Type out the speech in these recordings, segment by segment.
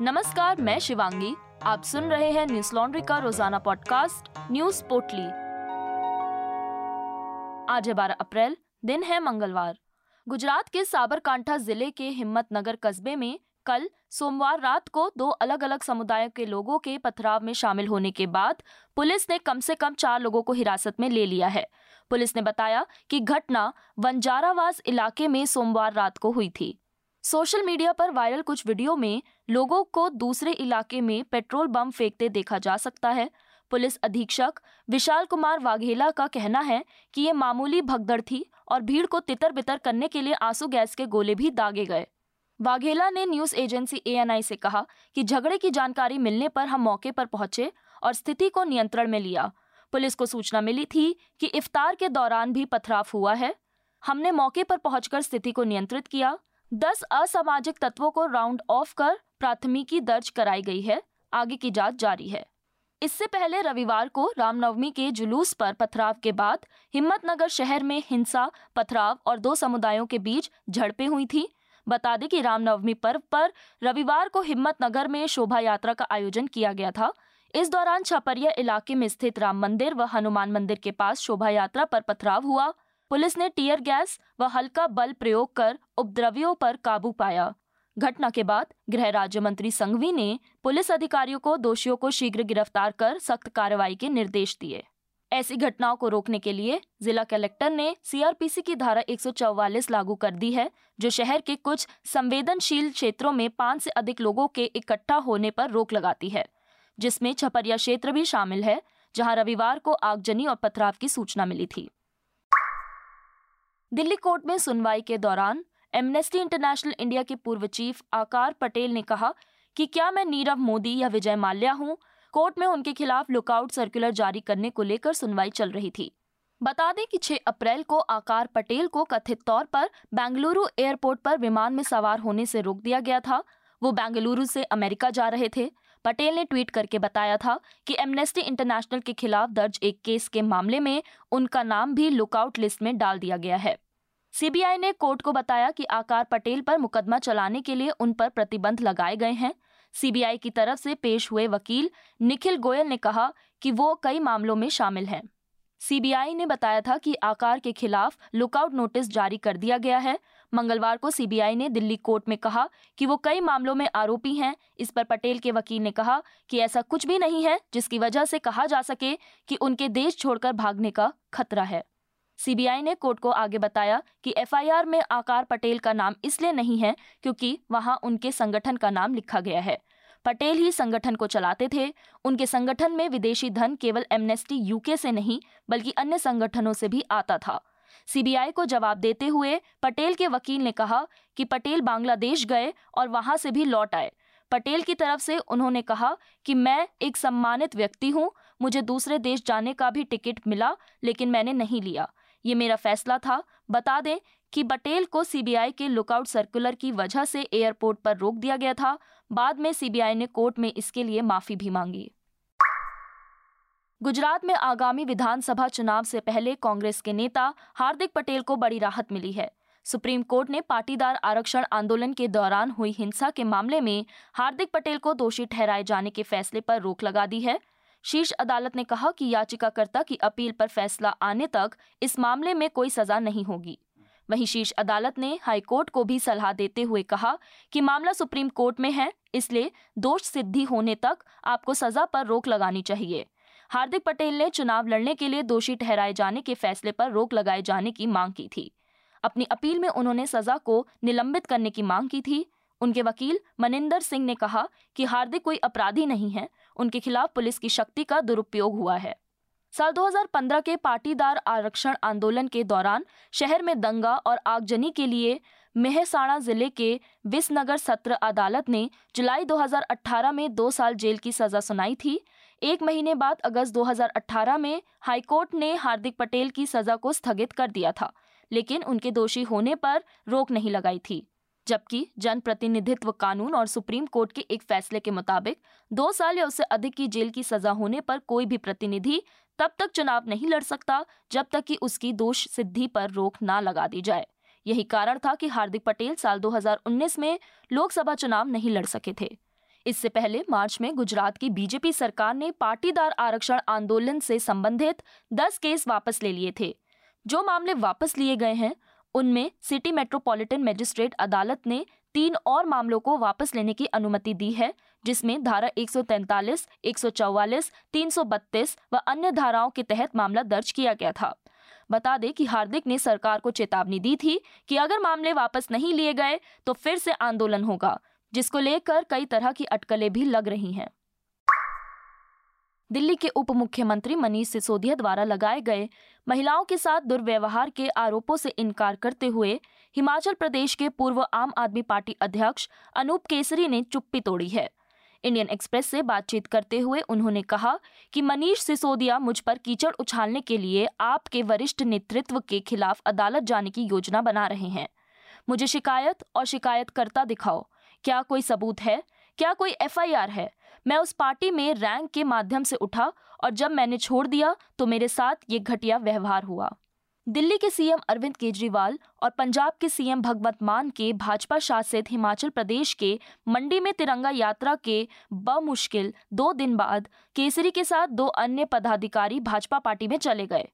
नमस्कार, मैं शिवांगी। आप सुन रहे हैं न्यूज़ लॉन्ड्री का रोज़ाना पॉडकास्ट, न्यूज़ पोटली आज है बारह अप्रैल, दिन है मंगलवार। गुजरात के साबरकांठा ज़िले के हिम्मतनगर कस्बे में कल सोमवार रात को दो अलग अलग समुदायों के लोगों के पथराव में शामिल होने के बाद पुलिस ने कम से कम चार लोगों को हिरासत में ले लिया है। पुलिस ने बताया कि घटना वंजारावास इलाके में सोमवार रात को हुई थी। सोशल मीडिया पर वायरल कुछ वीडियो में लोगों को दूसरे इलाके में पेट्रोल बम फेंकते देखा जा सकता है। पुलिस अधीक्षक विशाल कुमार वाघेला का कहना है कि ये मामूली भगदड़ थी और भीड़ को तितर बितर करने के लिए आँसू गैस के गोले भी दागे गए। वाघेला ने न्यूज़ एजेंसी एएनआई से कहा कि झगड़े की जानकारी मिलने पर हम मौके पर पहुँचे और स्थिति को नियंत्रण में लिया। पुलिस को सूचना मिली थी कि इफ्तार के दौरान भी पथराव हुआ है। हमने मौके पर पहुंचकर स्थिति को नियंत्रित किया। दस असामाजिक तत्वों को राउंड ऑफ़ कर प्राथमिकी दर्ज कराई गई है, आगे की जाँच जारी है। इससे पहले रविवार को रामनवमी के जुलूस पर पथराव के बाद हिम्मतनगर शहर में हिंसा, पथराव और दो समुदायों के बीच झड़पें हुई थी। बता दें कि रामनवमी पर्व पर रविवार को हिम्मतनगर में शोभा यात्रा का आयोजन किया गया था। इस दौरान छपरिया इलाके में स्थित राम मंदिर व हनुमान मंदिर के पास शोभा यात्रा पर पथराव हुआ। पुलिस ने टीयर गैस व हल्का बल प्रयोग कर उपद्रवियों पर काबू पाया। घटना के बाद गृह राज्य मंत्री संघवी ने पुलिस अधिकारियों को दोषियों को शीघ्र गिरफ़्तार कर सख्त कार्रवाई के निर्देश दिए। ऐसी घटनाओं को रोकने के लिए जिला कलेक्टर ने सीआरपीसी की धारा 144 लागू कर दी है, जो शहर के कुछ संवेदनशील क्षेत्रों में पाँच से अधिक लोगों के इकट्ठा होने पर रोक लगाती है, जिसमें छपरिया क्षेत्र भी शामिल है, जहाँ रविवार को आगजनी और पथराव की सूचना मिली थी। दिल्ली कोर्ट में सुनवाई के दौरान एमनेस्टी इंटरनेशनल इंडिया के पूर्व चीफ आकार पटेल ने कहा कि क्या मैं नीरव मोदी या विजय माल्या हूँ? कोर्ट में उनके खिलाफ लुकआउट सर्कुलर जारी करने को लेकर सुनवाई चल रही थी। बता दें कि 6 अप्रैल को आकार पटेल को कथित तौर पर बेंगलुरु एयरपोर्ट पर विमान में सवार होने से रोक दिया गया था। वो बेंगलुरु से अमेरिका जा रहे थे। पटेल ने ट्वीट करके बताया था कि एमनेस्टी इंटरनेशनल के खिलाफ दर्ज एक केस के मामले में उनका नाम भी लुकआउट लिस्ट में डाल दिया गया है। सीबीआई ने कोर्ट को बताया कि आकार पटेल पर मुकदमा चलाने के लिए उन पर प्रतिबंध लगाए गए हैं। सीबीआई की तरफ़ से पेश हुए वकील निखिल गोयल ने कहा कि वो कई मामलों में शामिल हैं। सीबीआई ने बताया था कि आकार के खिलाफ लुकआउट नोटिस जारी कर दिया गया है। मंगलवार को सीबीआई ने दिल्ली कोर्ट में कहा कि वो कई मामलों में आरोपी हैं। इस पर पटेल के वकील ने कहा कि ऐसा कुछ भी नहीं है, जिसकी वजह से कहा जा सके कि उनके देश छोड़कर भागने का खतरा है। सीबीआई ने कोर्ट को आगे बताया कि एफआईआर में आकार पटेल का नाम इसलिए नहीं है क्योंकि वहाँ उनके संगठन का नाम लिखा गया है। पटेल ही संगठन को चलाते थे। उनके संगठन में विदेशी धन केवल एमनेस्टी यूके से नहीं, बल्कि अन्य संगठनों से भी आता था। सीबीआई को जवाब देते हुए पटेल के वकील ने कहा कि पटेल बांग्लादेश गए और वहाँ से भी लौट आए। पटेल की तरफ़ से उन्होंने कहा कि मैं एक सम्मानित व्यक्ति हूँ, मुझे दूसरे देश जाने का भी टिकट मिला, लेकिन मैंने नहीं लिया। ये मेरा फैसला था। बता दें कि पटेल को सीबीआई के लुकआउट सर्कुलर की वजह से एयरपोर्ट पर रोक दिया गया था। बाद में सीबीआई ने कोर्ट में इसके लिए माफ़ी भी मांगी। गुजरात में आगामी विधानसभा चुनाव से पहले कांग्रेस के नेता हार्दिक पटेल को बड़ी राहत मिली है। सुप्रीम कोर्ट ने पाटीदार आरक्षण आंदोलन के दौरान हुई हिंसा के मामले में हार्दिक पटेल को दोषी ठहराए जाने के फैसले पर रोक लगा दी है। शीर्ष अदालत ने कहा कि याचिकाकर्ता की अपील पर फैसला आने तक इस मामले में कोई सजा नहीं होगी। वहीं शीर्ष अदालत ने हाईकोर्ट को भी सलाह देते हुए कहा कि मामला सुप्रीम कोर्ट में है, इसलिए दोष सिद्धि होने तक आपको सजा पर रोक लगानी चाहिए। हार्दिक पटेल ने चुनाव लड़ने के लिए दोषी ठहराए जाने के फैसले पर रोक लगाए जाने की मांग की थी। अपनी अपील में उन्होंने सजा को निलंबित करने की मांग की थी। उनके वकील मनिंदर सिंह ने कहा कि हार्दिक कोई अपराधी नहीं है उनके खिलाफ पुलिस की शक्ति का दुरुपयोग हुआ है। साल 2015 के पाटीदार आरक्षण आंदोलन के दौरान शहर में दंगा और आगजनी के लिए मेहसाणा ज़िले के विसनगर सत्र अदालत ने जुलाई 2018 में दो साल जेल की सजा सुनाई थी। एक महीने बाद अगस्त 2018 में हाईकोर्ट ने हार्दिक पटेल की सजा को स्थगित कर दिया था, लेकिन उनके दोषी होने पर रोक नहीं लगाई थी। जबकि जनप्रतिनिधित्व कानून और सुप्रीम कोर्ट के एक फैसले के मुताबिक, दो साल या उससे अधिक की जेल की सजा होने पर कोई भी प्रतिनिधि तब तक चुनाव नहीं लड़ सकता जब तक कि उसकी दोष सिद्धि पर रोक ना लगा दी जाए। यही कारण था कि हार्दिक पटेल साल 2019 में लोकसभा चुनाव नहीं लड़ सके थे। इससे पहले मार्च में गुजरात की बीजेपी सरकार ने पाटीदार आरक्षण आंदोलन से संबंधित 10 केस वापस ले लिए थे। जो मामले वापस लिए गए हैं उनमें सिटी मेट्रोपॉलिटन मजिस्ट्रेट अदालत ने तीन और मामलों को वापस लेने की अनुमति दी है जिसमें धारा 143, 144, 332 व अन्य धाराओं के तहत मामला दर्ज किया गया था। बता दें कि हार्दिक ने सरकार को चेतावनी दी थी कि अगर मामले वापस नहीं लिए गए तो फिर से आंदोलन होगा जिसको लेकर कई तरह की अटकलें भी लग रही हैं। दिल्ली के उप मुख्यमंत्री मनीष सिसोदिया द्वारा लगाए गए महिलाओं के साथ दुर्व्यवहार के आरोपों से इनकार करते हुए हिमाचल प्रदेश के पूर्व आम आदमी पार्टी अध्यक्ष अनूप केसरी ने चुप्पी तोड़ी है। इंडियन एक्सप्रेस से बातचीत करते हुए उन्होंने कहा कि मनीष सिसोदिया मुझ पर कीचड़ उछालने के लिए आपके वरिष्ठ नेतृत्व के खिलाफ अदालत जाने की योजना बना रहे हैं। मुझे शिकायत और शिकायतकर्ता दिखाओ। क्या कोई सबूत है? क्या कोई एफआईआर है? मैं उस पार्टी में रैंक के माध्यम से उठा और जब मैंने छोड़ दिया तो मेरे साथ ये घटिया व्यवहार हुआ। दिल्ली के सीएम अरविंद केजरीवाल और पंजाब के सीएम भगवंत मान के भाजपा शासित हिमाचल प्रदेश के मंडी में तिरंगा यात्रा के बमुश्किल दो दिन बाद केसरी के साथ दो अन्य पदाधिकारी भाजपा पार्टी में चले गए।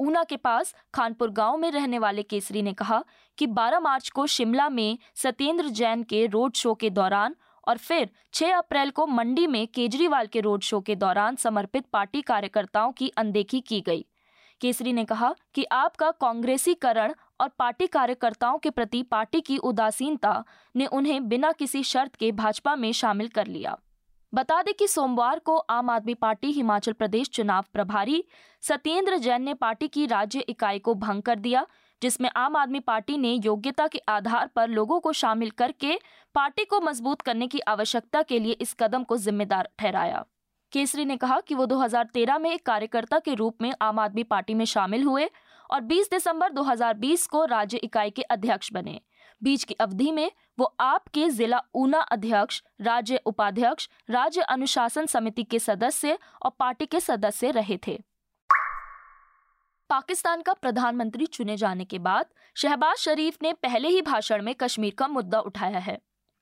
ऊना के पास खानपुर गाँव में रहने वाले केसरी ने कहा कि 12 मार्च को शिमला में सत्येंद्र जैन के रोड शो के दौरान और फिर 6 अप्रैल को मंडी में केजरीवाल के रोड शो के दौरान समर्पित पार्टी कार्यकर्ताओं की अनदेखी की गई। केसरी ने कहा कि आपका कांग्रेसीकरण और पार्टी कार्यकर्ताओं के प्रति पार्टी की उदासीनता ने उन्हें बिना किसी शर्त के भाजपा में शामिल कर लिया। बता दें कि सोमवार को आम आदमी पार्टी हिमाचल प्रदेश चुनाव प्रभारी सत्येंद्र जैन ने पार्टी की राज्य इकाई को भंग कर दिया जिसमें आम आदमी पार्टी ने योग्यता के आधार पर लोगों को शामिल करके पार्टी को मज़बूत करने की आवश्यकता के लिए इस कदम को जिम्मेदार ठहराया। केसरी ने कहा कि वो 2013 में एक कार्यकर्ता के रूप में आम आदमी पार्टी में शामिल हुए और 20 दिसंबर 2020 को राज्य इकाई के अध्यक्ष बने। बीच की अवधि में वो आपके जिला ऊना अध्यक्ष, राज्य उपाध्यक्ष, राज्य अनुशासन समिति के सदस्य और पार्टी के सदस्य रहे थे। पाकिस्तान का प्रधानमंत्री चुने जाने के बाद शहबाज शरीफ ने पहले ही भाषण में कश्मीर का मुद्दा उठाया है।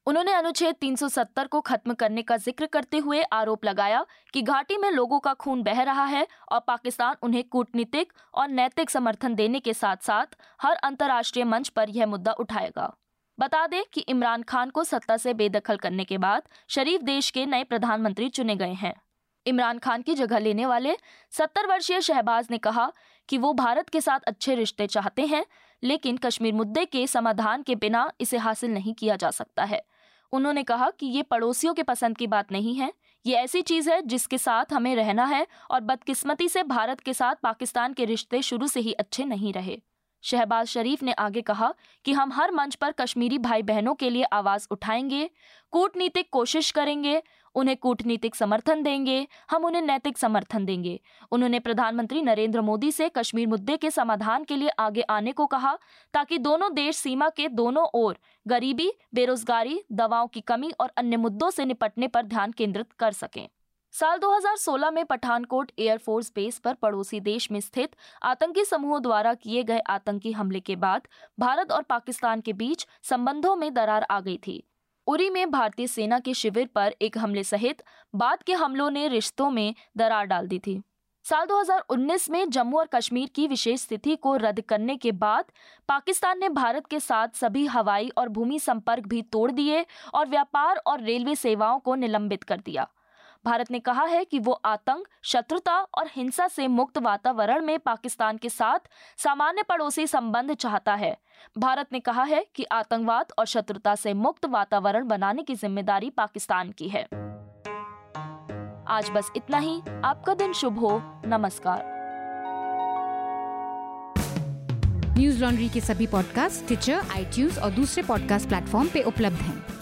उन्होंने अनुच्छेद 370 को खत्म करने का ज़िक्र करते हुए आरोप लगाया कि घाटी में लोगों का खून बह रहा है और पाकिस्तान उन्हें कूटनीतिक और नैतिक समर्थन देने के साथ साथ हर अंतर्राष्ट्रीय मंच पर यह मुद्दा उठाएगा। बता दें कि इमरान खान को सत्ता से बेदखल करने के बाद शरीफ देश के नए प्रधानमंत्री चुने गए हैं। इमरान खान की जगह लेने वाले सत्तर वर्षीय शहबाज ने कहा कि वो भारत के साथ अच्छे रिश्ते चाहते हैं, लेकिन कश्मीर मुद्दे के समाधान के बिना इसे हासिल नहीं किया जा सकता है। उन्होंने कहा कि ये पड़ोसियों के पसंद की बात नहीं है। ये ऐसी चीज़ है जिसके साथ हमें रहना है और बदकिस्मती से भारत के साथ पाकिस्तान के रिश्ते शुरू से ही अच्छे नहीं रहे। शहबाज शरीफ ने आगे कहा कि हम हर मंच पर कश्मीरी भाई बहनों के लिए आवाज़ उठाएँगे, कूटनीतिक कोशिश करेंगे उन्हें कूटनीतिक समर्थन देंगे, हम उन्हें नैतिक समर्थन देंगे। उन्होंने प्रधानमंत्री नरेंद्र मोदी से कश्मीर मुद्दे के समाधान के लिए आगे आने को कहा, ताकि दोनों देश सीमा के दोनों ओर गरीबी, बेरोजगारी, दवाओं की कमी और अन्य मुद्दों से निपटने पर ध्यान केंद्रित कर सकें। साल 2016 में पठानकोट एयरफोर्स बेस पर पड़ोसी देश में स्थित आतंकी समूहों द्वारा किए गए आतंकी हमले के बाद भारत और पाकिस्तान के बीच संबंधों में दरार आ गई थी। उरी में भारतीय सेना के शिविर पर एक हमले सहित बाद के हमलों ने रिश्तों में दरार डाल दी थी। साल 2019 में जम्मू और कश्मीर की विशेष स्थिति को रद्द करने के बाद पाकिस्तान ने भारत के साथ सभी हवाई और भूमि संपर्क भी तोड़ दिए और व्यापार और रेलवे सेवाओं को निलंबित कर दिया। भारत ने कहा है कि वो आतंक, शत्रुता और हिंसा से मुक्त वातावरण में पाकिस्तान के साथ सामान्य पड़ोसी संबंध चाहता है। भारत ने कहा है कि आतंकवाद और शत्रुता से मुक्त वातावरण बनाने की ज़िम्मेदारी पाकिस्तान की है। आज बस इतना ही। आपका दिन शुभ हो। नमस्कार। न्यूज़ लॉन्ड्री के सभी पॉडकास्ट ट्विटर आईटीज और दूसरे पॉडकास्ट प्लेटफॉर्म पे उपलब्ध हैं।